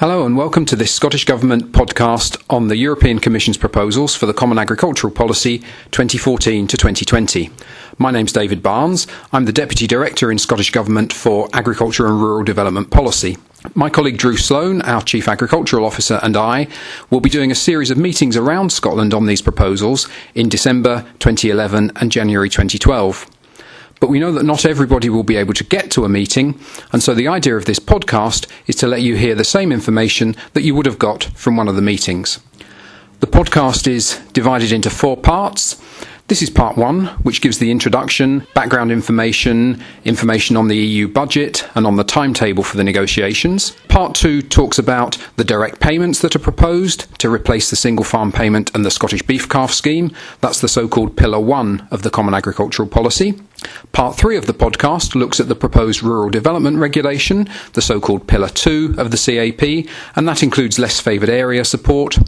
Hello and welcome to this Scottish Government podcast on the European Commission's proposals for the Common Agricultural Policy 2014 to 2020. My name's David Barnes. I'm the Deputy Director in Scottish Government for Agriculture and Rural Development Policy. My colleague Drew Sloan, our Chief Agricultural Officer, and I will be doing a series of meetings around Scotland on these proposals in December 2011 and January 2012. But we know that not everybody will be able to get to a meeting, and so the idea of this podcast is to let you hear the same information that you would have got from one of the meetings. The podcast is divided into four parts. This is part one, which gives the introduction, background information, information on the EU budget, and on the timetable for the negotiations. Part two talks about the direct payments that are proposed to replace the single farm payment and the Scottish beef calf scheme. That's the so called Pillar one of the Common Agricultural Policy. Part three of the podcast looks at the proposed Rural Development Regulation, the so called Pillar two of the CAP, and that includes less favoured area support.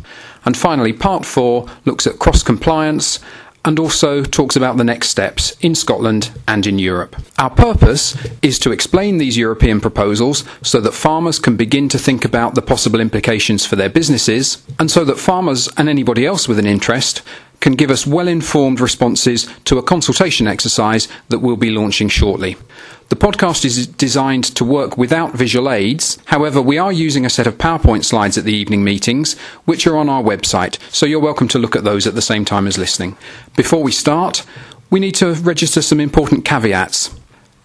And finally, part four looks at cross compliance and also talks about the next steps in Scotland and in Europe. Our purpose is to explain these European proposals so that farmers can begin to think about the possible implications for their businesses, and so that farmers and anybody else with an interest can give us well informed responses to a consultation exercise that we'll be launching shortly. The podcast is designed to work without visual aids. However, we are using a set of PowerPoint slides at the evening meetings, which are on our website, so you're welcome to look at those at the same time as listening. Before we start, we need to register some important caveats.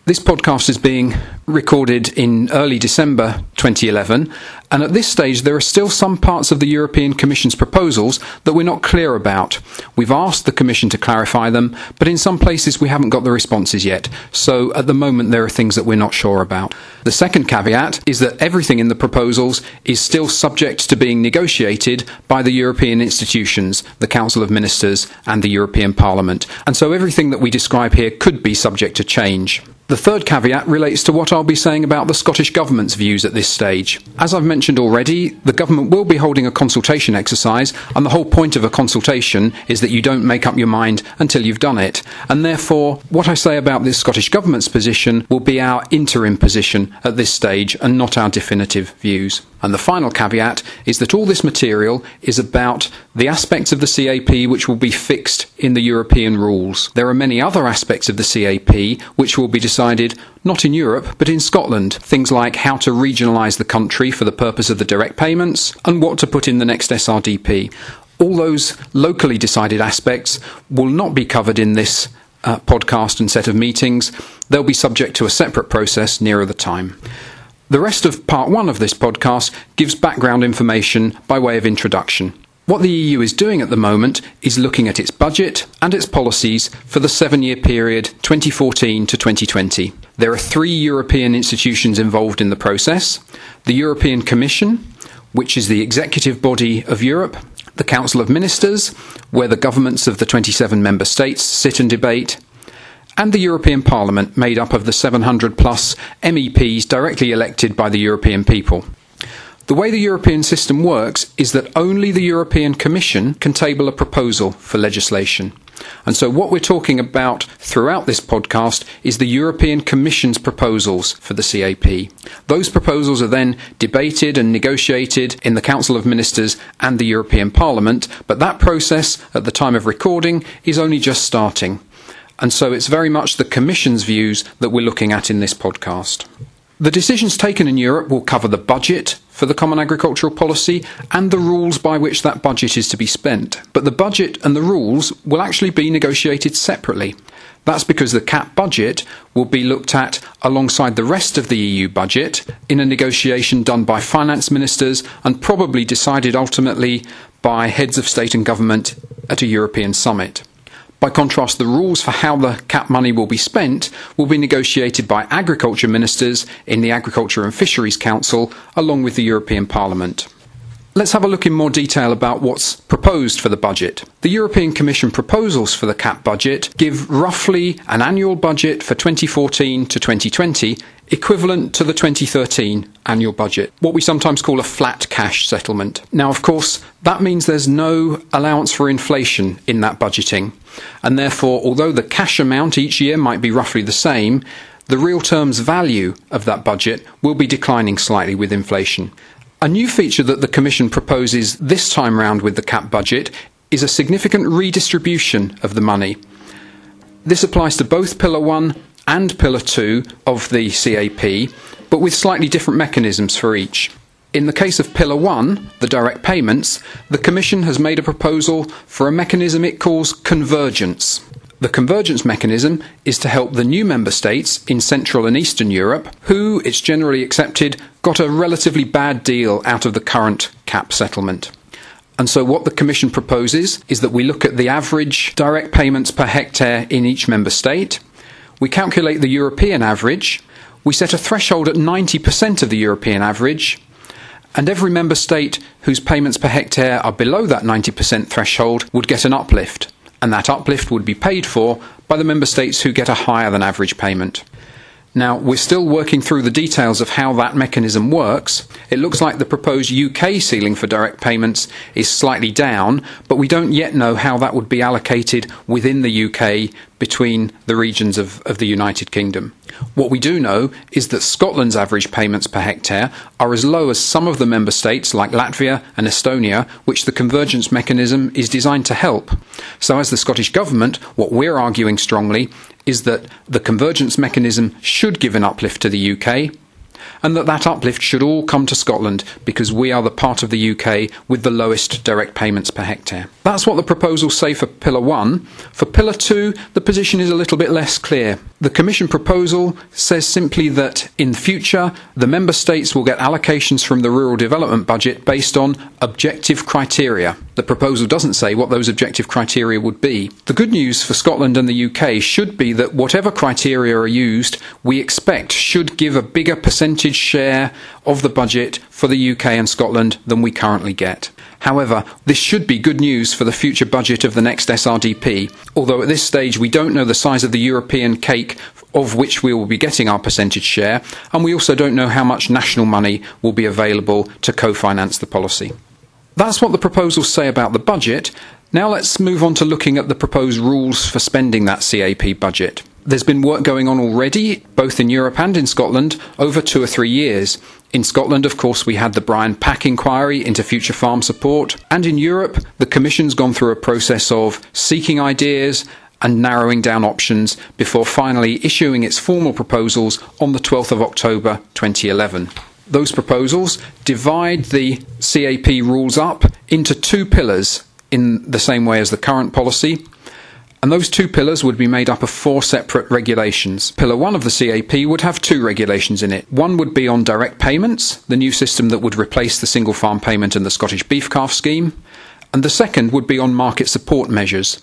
This podcast is being recorded in early December 2011, and at this stage there are still some parts of the European Commission's proposals that we're not clear about. We've asked the Commission to clarify them, but in some places we haven't got the responses yet, so at the moment there are things that we're not sure about. The second caveat is that everything in the proposals is still subject to being negotiated by the European institutions, the Council of Ministers, and the European Parliament, and so everything that we describe here could be subject to change. The third caveat relates to what I'll be saying about the Scottish Government's views at this stage. As I've mentioned already, the Government will be holding a consultation exercise, and the whole point of a consultation is that you don't make up your mind until you've done it. And therefore, what I say about the Scottish Government's position will be our interim position at this stage and not our definitive views. And the final caveat is that all this material is about the aspects of the CAP which will be fixed in the European rules. There are many other aspects of the CAP which will be decided not in Europe but in Scotland. Things like how to regionalise the country for the purpose of the direct payments and what to put in the next SRDP. All those locally decided aspects will not be covered in this uh, podcast and set of meetings. They'll be subject to a separate process nearer the time. The rest of part one of this podcast gives background information by way of introduction. What the EU is doing at the moment is looking at its budget and its policies for the seven year period 2014 to 2020. There are three European institutions involved in the process the European Commission, which is the executive body of Europe, the Council of Ministers, where the governments of the 27 member states sit and debate, and the European Parliament, made up of the 700 plus MEPs directly elected by the European people. The way the European system works is that only the European Commission can table a proposal for legislation. And so, what we're talking about throughout this podcast is the European Commission's proposals for the CAP. Those proposals are then debated and negotiated in the Council of Ministers and the European Parliament, but that process, at the time of recording, is only just starting. And so it's very much the Commission's views that we're looking at in this podcast. The decisions taken in Europe will cover the budget for the Common Agricultural Policy and the rules by which that budget is to be spent. But the budget and the rules will actually be negotiated separately. That's because the CAP budget will be looked at alongside the rest of the EU budget in a negotiation done by finance ministers and probably decided ultimately by heads of state and government at a European summit. By contrast, the rules for how the CAP money will be spent will be negotiated by agriculture ministers in the Agriculture and Fisheries Council along with the European Parliament. Let's have a look in more detail about what's proposed for the budget. The European Commission proposals for the CAP budget give roughly an annual budget for 2014 to 2020 equivalent to the 2013 annual budget, what we sometimes call a flat cash settlement. Now, of course, that means there's no allowance for inflation in that budgeting, and therefore, although the cash amount each year might be roughly the same, the real terms value of that budget will be declining slightly with inflation. A new feature that the Commission proposes this time round with the CAP budget is a significant redistribution of the money. This applies to both Pillar 1 and Pillar 2 of the CAP, but with slightly different mechanisms for each. In the case of Pillar 1, the direct payments, the Commission has made a proposal for a mechanism it calls convergence. The convergence mechanism is to help the new member states in Central and Eastern Europe, who, it's generally accepted, got a relatively bad deal out of the current CAP settlement. And so, what the Commission proposes is that we look at the average direct payments per hectare in each member state, we calculate the European average, we set a threshold at 90% of the European average, and every member state whose payments per hectare are below that 90% threshold would get an uplift, and that uplift would be paid for by the member states who get a higher than average payment. Now, we're still working through the details of how that mechanism works. It looks like the proposed UK ceiling for direct payments is slightly down, but we don't yet know how that would be allocated within the UK between the regions of, of the United Kingdom. What we do know is that Scotland's average payments per hectare are as low as some of the member states like Latvia and Estonia, which the convergence mechanism is designed to help. So, as the Scottish Government, what we're arguing strongly is that the convergence mechanism should give an uplift to the UK and that that uplift should all come to Scotland because we are the part of the UK with the lowest direct payments per hectare. That's what the proposals say for Pillar 1. For Pillar 2, the position is a little bit less clear. The Commission proposal says simply that in future the Member States will get allocations from the rural development budget based on objective criteria. The proposal doesn't say what those objective criteria would be. The good news for Scotland and the UK should be that whatever criteria are used, we expect should give a bigger percentage share of the budget for the UK and Scotland than we currently get. However, this should be good news for the future budget of the next SRDP, although at this stage we don't know the size of the European cake of which we will be getting our percentage share, and we also don't know how much national money will be available to co finance the policy. That's what the proposals say about the budget. Now let's move on to looking at the proposed rules for spending that CAP budget. There's been work going on already, both in Europe and in Scotland, over two or three years. In Scotland, of course, we had the Brian Pack inquiry into future farm support, and in Europe, the Commission's gone through a process of seeking ideas and narrowing down options before finally issuing its formal proposals on the 12th of October 2011. Those proposals divide the CAP rules up into two pillars in the same way as the current policy and those two pillars would be made up of four separate regulations. Pillar 1 of the CAP would have two regulations in it. One would be on direct payments, the new system that would replace the single farm payment and the Scottish beef calf scheme, and the second would be on market support measures.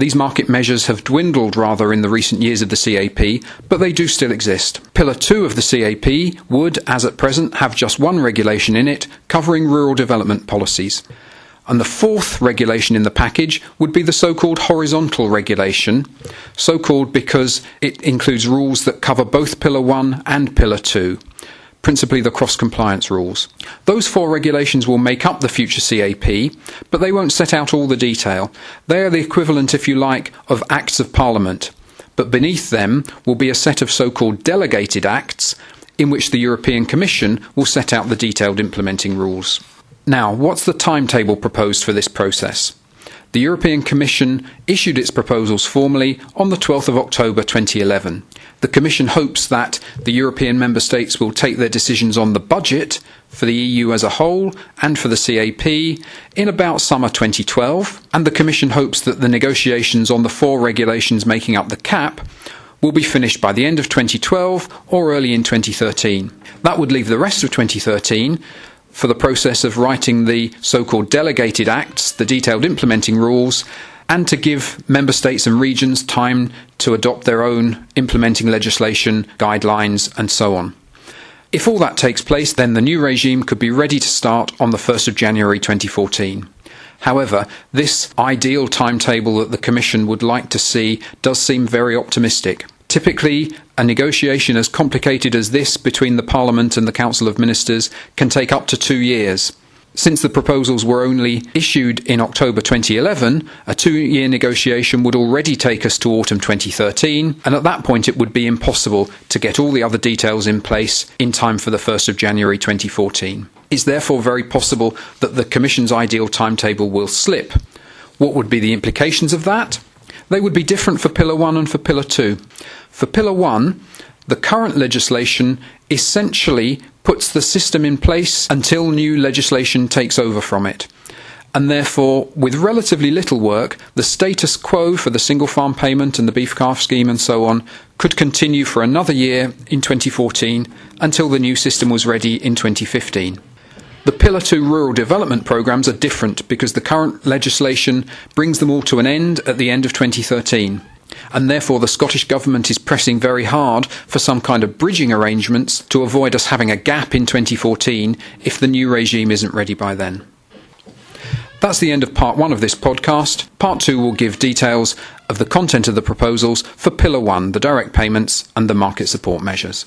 These market measures have dwindled rather in the recent years of the CAP, but they do still exist. Pillar 2 of the CAP would, as at present, have just one regulation in it covering rural development policies. And the fourth regulation in the package would be the so called horizontal regulation, so called because it includes rules that cover both Pillar 1 and Pillar 2 principally the cross compliance rules. Those four regulations will make up the future CAP, but they won't set out all the detail. They are the equivalent, if you like, of Acts of Parliament. But beneath them will be a set of so called delegated acts in which the European Commission will set out the detailed implementing rules. Now, what's the timetable proposed for this process? The European Commission issued its proposals formally on the 12th of October 2011. The Commission hopes that the European member states will take their decisions on the budget for the EU as a whole and for the CAP in about summer 2012, and the Commission hopes that the negotiations on the four regulations making up the CAP will be finished by the end of 2012 or early in 2013. That would leave the rest of 2013 for the process of writing the so called delegated acts, the detailed implementing rules, and to give member states and regions time to adopt their own implementing legislation, guidelines, and so on. If all that takes place, then the new regime could be ready to start on the 1st of January 2014. However, this ideal timetable that the Commission would like to see does seem very optimistic. Typically, a negotiation as complicated as this between the Parliament and the Council of Ministers can take up to two years. Since the proposals were only issued in October 2011, a two year negotiation would already take us to autumn 2013, and at that point it would be impossible to get all the other details in place in time for the 1st of January 2014. It's therefore very possible that the Commission's ideal timetable will slip. What would be the implications of that? They would be different for Pillar 1 and for Pillar 2. For Pillar 1, the current legislation essentially puts the system in place until new legislation takes over from it. And therefore, with relatively little work, the status quo for the single farm payment and the beef calf scheme and so on could continue for another year in 2014 until the new system was ready in 2015. The Pillar 2 rural development programmes are different because the current legislation brings them all to an end at the end of 2013 and therefore the Scottish Government is pressing very hard for some kind of bridging arrangements to avoid us having a gap in 2014 if the new regime isn't ready by then. That's the end of part one of this podcast. Part two will give details of the content of the proposals for Pillar 1, the direct payments and the market support measures.